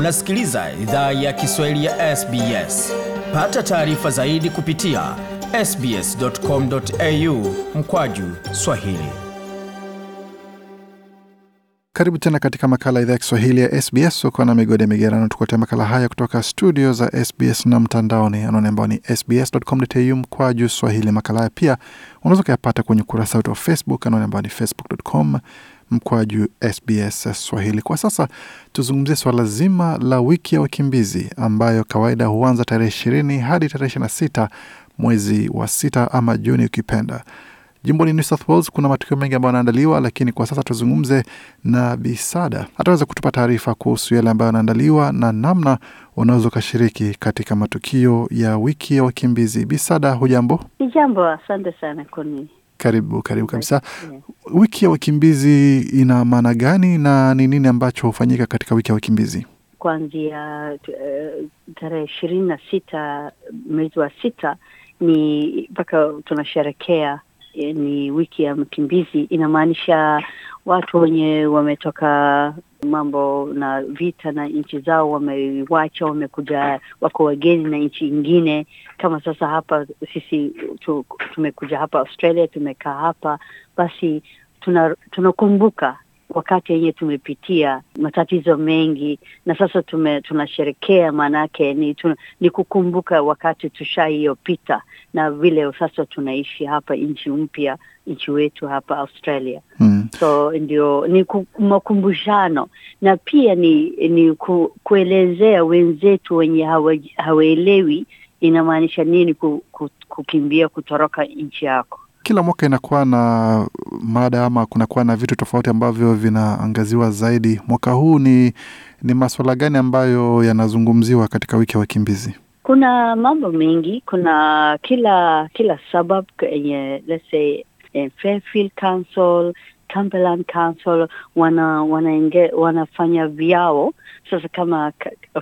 Unasikiliza idhaa ya Kiswahili ya SBS. Pata taarifa zaidi kupitia sbs.com.au mkwaju swahili. Karibu tena katika makala idhaa ya Kiswahili ya SBS. Uko na migode migerano, tukuletea makala haya kutoka studio za SBS na mtandaoni, anaone ambao ni sbs.com.au mkwaju swahili. Makala haya pia unaweza ukayapata kwenye ukurasa wetu wa Facebook, anaone ambao ni facebook.com mkwaju SBS Swahili. Kwa sasa tuzungumzie swala zima la wiki ya wakimbizi ambayo kawaida huanza tarehe ishirini hadi tarehe ishirini na sita mwezi wa sita ama Juni ukipenda. Jimboni New South Wales kuna matukio mengi ambayo yanaandaliwa, lakini kwa sasa tuzungumze na Bisada ataweza kutupa taarifa kuhusu yale ambayo yanaandaliwa na namna unaweza ukashiriki katika matukio ya wiki ya wakimbizi. Bisada, hujambo? Jambo, asante sana kuni. Karibu, karibu kabisa. Wiki ya wakimbizi ina maana gani na ni nini ambacho hufanyika katika wiki ya wakimbizi? Kuanzia uh, tarehe ishirini na sita mwezi wa sita ni mpaka tunasherekea ni wiki ya mkimbizi. Inamaanisha watu wenye wametoka mambo na vita na nchi zao wamewacha, wamekuja, wako wageni na nchi ingine. Kama sasa hapa sisi tu, tumekuja hapa Australia, tumekaa hapa, basi tunakumbuka tuna wakati yenye tumepitia matatizo mengi, na sasa tume, tunasherekea. Maanake ni, tun, ni kukumbuka wakati tushaiyopita na vile sasa tunaishi hapa nchi mpya, nchi wetu hapa Australia. mm. So ndio ni makumbushano na pia ni, ni ku, kuelezea wenzetu wenye hawaelewi inamaanisha nini ku, ku, kukimbia kutoroka nchi yako. Kila mwaka inakuwa na mada ama kunakuwa na vitu tofauti ambavyo vinaangaziwa zaidi. Mwaka huu ni ni maswala gani ambayo yanazungumziwa katika wiki ya wakimbizi? Kuna mambo mengi. Kuna kila kila suburb yenye let's say Fairfield Council, Cumberland Council wana wanainge, wanafanya vyao sasa. Kama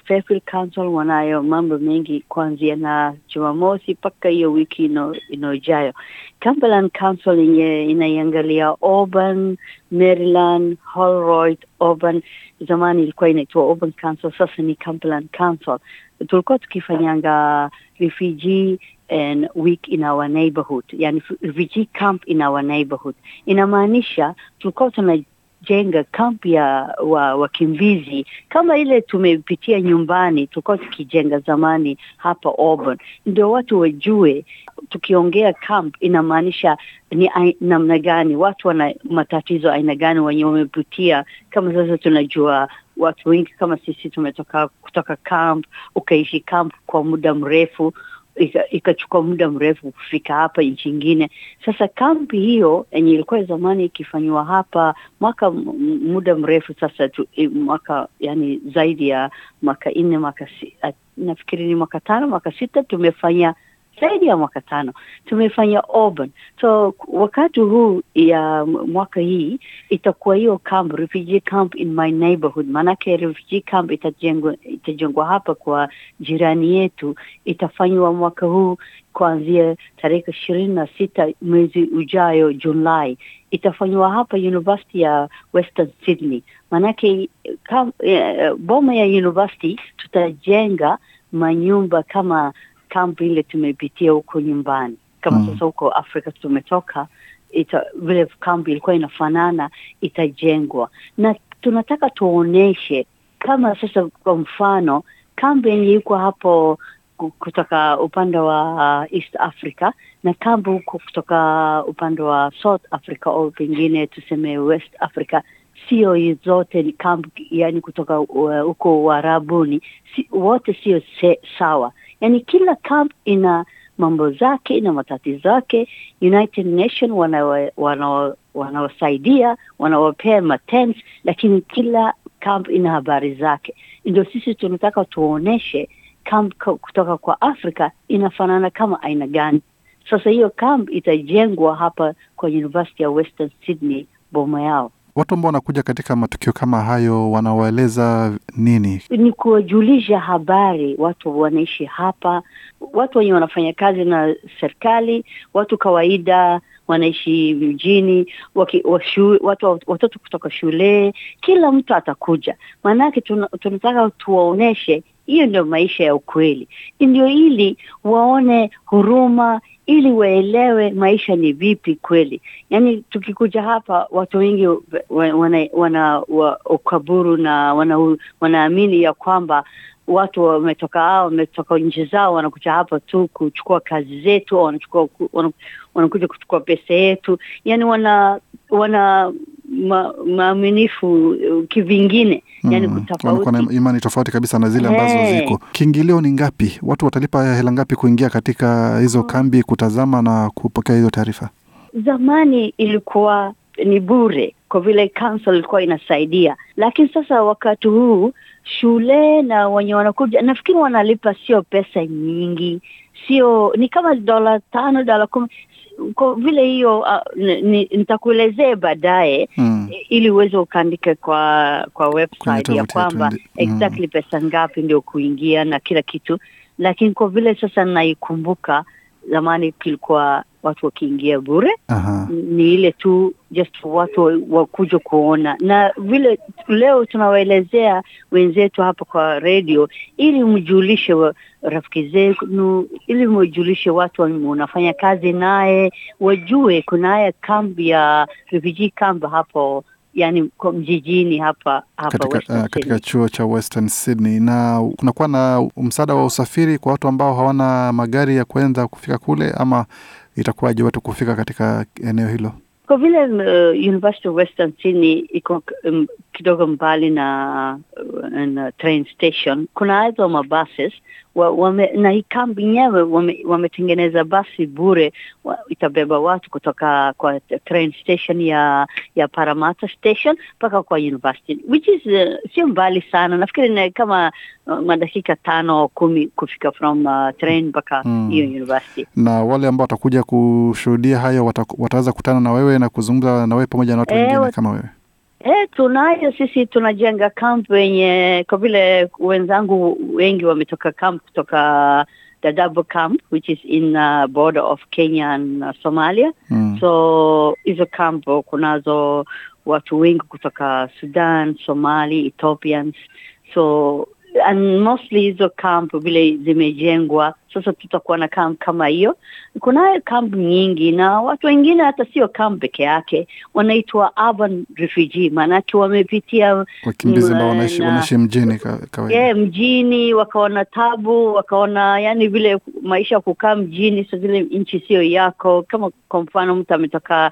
Fairfield Council wanayo mambo mengi kuanzia na Jumamosi mpaka hiyo wiki inayojayo. Cumberland Council yenye inaiangalia Auburn, Maryland, Holroyd, Auburn. Zamani ilikuwa inaitwa Auburn Council, sasa ni Cumberland Council. Tulikuwa tukifanyanga refugee and week in our neighborhood, yani refugee camp in our neighborhood. Inamaanisha tulikuwa tunajenga camp ya wa wakimbizi kama ile tumepitia nyumbani, tulikuwa tukijenga zamani hapa Auburn, ndio watu wajue. Tukiongea camp inamaanisha ni namna gani, watu wana matatizo aina gani wenye wamepitia. Kama sasa tunajua watu wengi kama sisi tumetoka kutoka camp, ukaishi camp kwa muda mrefu ikachukua muda mrefu kufika hapa nchi ingine. Sasa kampi hiyo yenye ilikuwa zamani ikifanyiwa hapa mwaka muda mrefu sasa tu, mwaka yani zaidi ya mwaka nne mwaka si, nafikiri ni mwaka tano mwaka sita tumefanya zaidi ya mwaka tano tumefanya Auburn. So wakati huu ya mwaka hii itakuwa hiyo camp, refugee camp in my neighborhood. Maanake refugee camp itajengwa hapa kwa jirani yetu, itafanywa mwaka huu kuanzia tarehe ishirini na sita mwezi ujayo Julai. Itafanywa hapa University ya Western Sydney. Maanake eh, boma ya university tutajenga manyumba kama kampu ile tumepitia huko nyumbani kama mm. Sasa huko Afrika tumetoka, ita vile kambi ilikuwa inafanana, itajengwa na tunataka tuoneshe kama sasa, kwa mfano kambi yenye iko hapo kutoka upande wa East Africa na kambi huko kutoka upande wa South Africa au pengine tuseme West Africa sio zote ni kambi, yani kutoka huko uh, Uarabuni si, wote sio sawa. Yani kila camp ina mambo zake, ina matatizo zake. United Nation wanawasaidia, wanawapea matent, lakini kila camp ina habari zake. Ndio sisi tunataka tuoneshe kamp kutoka kwa Afrika inafanana kama aina gani. Sasa hiyo kamp itajengwa hapa kwa University ya Western Sydney, boma yao watu ambao wanakuja katika matukio kama hayo wanawaeleza nini? Ni kuwajulisha habari watu wanaishi hapa, watu wenye wanafanya kazi na serikali, watu kawaida wanaishi mjini, waki, washu, watu, watoto kutoka shule, kila mtu atakuja. Maanake tunataka tuwaoneshe hiyo ndio maisha ya ukweli, ndio ili waone huruma, ili waelewe maisha ni vipi kweli. Yaani tukikuja hapa watu wengi wana, wana wa, ukaburu na wana, wanaamini ya kwamba watu wametoka hao wametoka nchi zao wanakuja hapa tu kuchukua kazi zetu, wanachukua wanakuja kuchukua pesa yetu, yani wana wana ma, maaminifu kivingine yani kutofauti, na imani tofauti kabisa na zile ambazo hey. ziko. Kiingilio ni ngapi? Watu watalipa hela ngapi kuingia katika hizo kambi kutazama na kupokea hizo taarifa? Zamani ilikuwa ni bure kwa vile council ilikuwa inasaidia, lakini sasa wakati huu shule na wenye wanakuja nafikiri wanalipa sio pesa nyingi, sio ni kama dola tano dola kumi kwa vile hiyo uh, nitakuelezea baadaye mm. ili uweze ukaandika kwa kwa website ya kwamba mm. exactly pesa ngapi ndio kuingia na kila kitu, lakini kwa vile sasa naikumbuka, zamani kilikuwa watu wakiingia bure. Aha. Ni ile tu just watu wakuja kuona, na vile leo tunawaelezea wenzetu hapa kwa redio, ili mjulishe rafiki zenu, ili mjulishe watu unafanya kazi naye, wajue kuna haya kambi ya refugee camp hapo yani mjijini hapa hapa katika, uh, katika chuo cha Western Sydney. Na kunakuwa na msaada wa usafiri kwa watu ambao hawana magari ya kuenda kufika kule, ama itakuwaje watu kufika katika eneo hilo? Kwa vile uh, University of Western Sydney iko um, kidogo mbali na, na train station, kuna hizo mabuses wa, wame, na hii kambi yenyewe wametengeneza wame basi bure wa, itabeba watu kutoka kwa train station ya ya Paramata station mpaka kwa university which is uh, sio mbali sana, nafikiri ni kama uh, madakika tano kumi kufika from uh, train mpaka hiyo mm. university. Na wale ambao watakuja kushuhudia hayo wataweza kutana na wewe na kuzungumza na wewe pamoja na watu e, wengine kama wewe. E, tunayo sisi, tunajenga kampu yenye kwa vile wenzangu wengi wametoka kamp kutoka Dadaab camp which is in uh, border of Kenya and uh, Somalia. Mm. So hizo camp kunazo watu wengi kutoka Sudan, Somali, Ethiopians. So mostly hizo camp vile zimejengwa sasa, tutakuwa na camp kama hiyo. Kunayo camp nyingi na watu wengine hata sio camp peke yake, wanaitwa urban refugee, maanake wamepitia Wakimbizi ambao wanaishi mjini kawaida. yeah, mjini wakaona tabu, wakaona yani vile maisha ya kukaa mjini, sa vile nchi sio yako. Kama kwa mfano mtu ametoka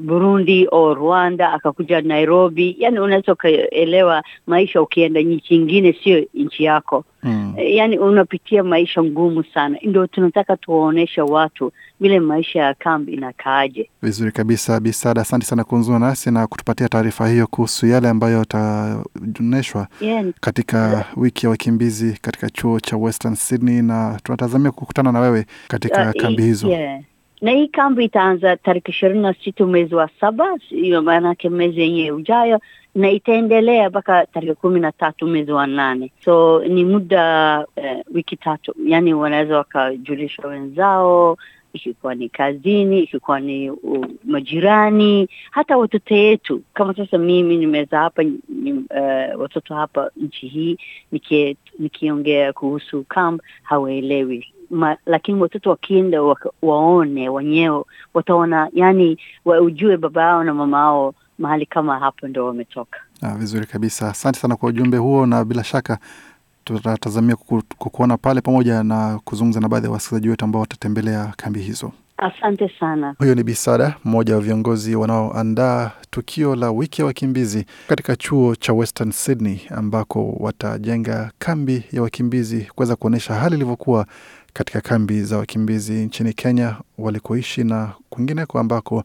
Burundi au Rwanda akakuja Nairobi, yani unaweza ukaelewa maisha ukienda nchi ingine sio nchi yako. Mm. Yani unapitia maisha ngumu sana. Ndio tunataka tuwaonyeshe watu vile maisha ya kambi inakaaje. Vizuri kabisa Bisada, asante sana kuzungumza nasi na kutupatia taarifa hiyo kuhusu yale ambayo yataonyeshwa Yeah, katika wiki ya wakimbizi katika chuo cha Western Sydney, na tunatazamia kukutana na wewe katika Uh, kambi hizo. yeah. Na hii kambi itaanza tarehe ishirini na sita mwezi wa saba, hiyo maanake mwezi yenye ujayo, na itaendelea mpaka tarehe kumi na tatu mwezi wa nane. So ni muda eh, wiki tatu, yani wanaweza wakajulisha wenzao ikikuwa ni kazini, ikikuwa ni uh, majirani, hata watoto yetu. Kama sasa mimi nimeza hapa ni, uh, watoto hapa nchi hii niki- nikiongea kuhusu camp hawaelewi Ma, lakini watoto wakienda waka, waone wenyewe wataona, yani waujue baba yao na mama yao mahali kama hapo ndo wametoka. Ah, vizuri kabisa, asante sana kwa ujumbe huo, na bila shaka tutatazamia kuku- kukuona pale pamoja na kuzungumza na baadhi ya wasikilizaji wetu ambao watatembelea kambi hizo. Asante sana. Huyo ni Bisada, mmoja wa viongozi wanaoandaa tukio la wiki ya wakimbizi katika chuo cha Western Sydney, ambako watajenga kambi ya wakimbizi kuweza kuonyesha hali ilivyokuwa katika kambi za wakimbizi nchini Kenya walikoishi na kwingineko ambako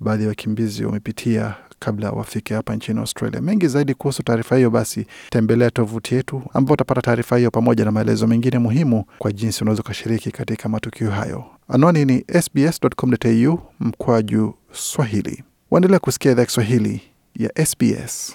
baadhi ya wakimbizi wamepitia kabla wafike hapa nchini Australia. Mengi zaidi kuhusu taarifa hiyo, basi tembelea tovuti yetu ambao utapata taarifa hiyo pamoja na maelezo mengine muhimu kwa jinsi unaweza ukashiriki katika matukio hayo. Anwani ni sbs.com.au mkwaju Swahili. Waendelea kusikia idhaa Kiswahili ya SBS.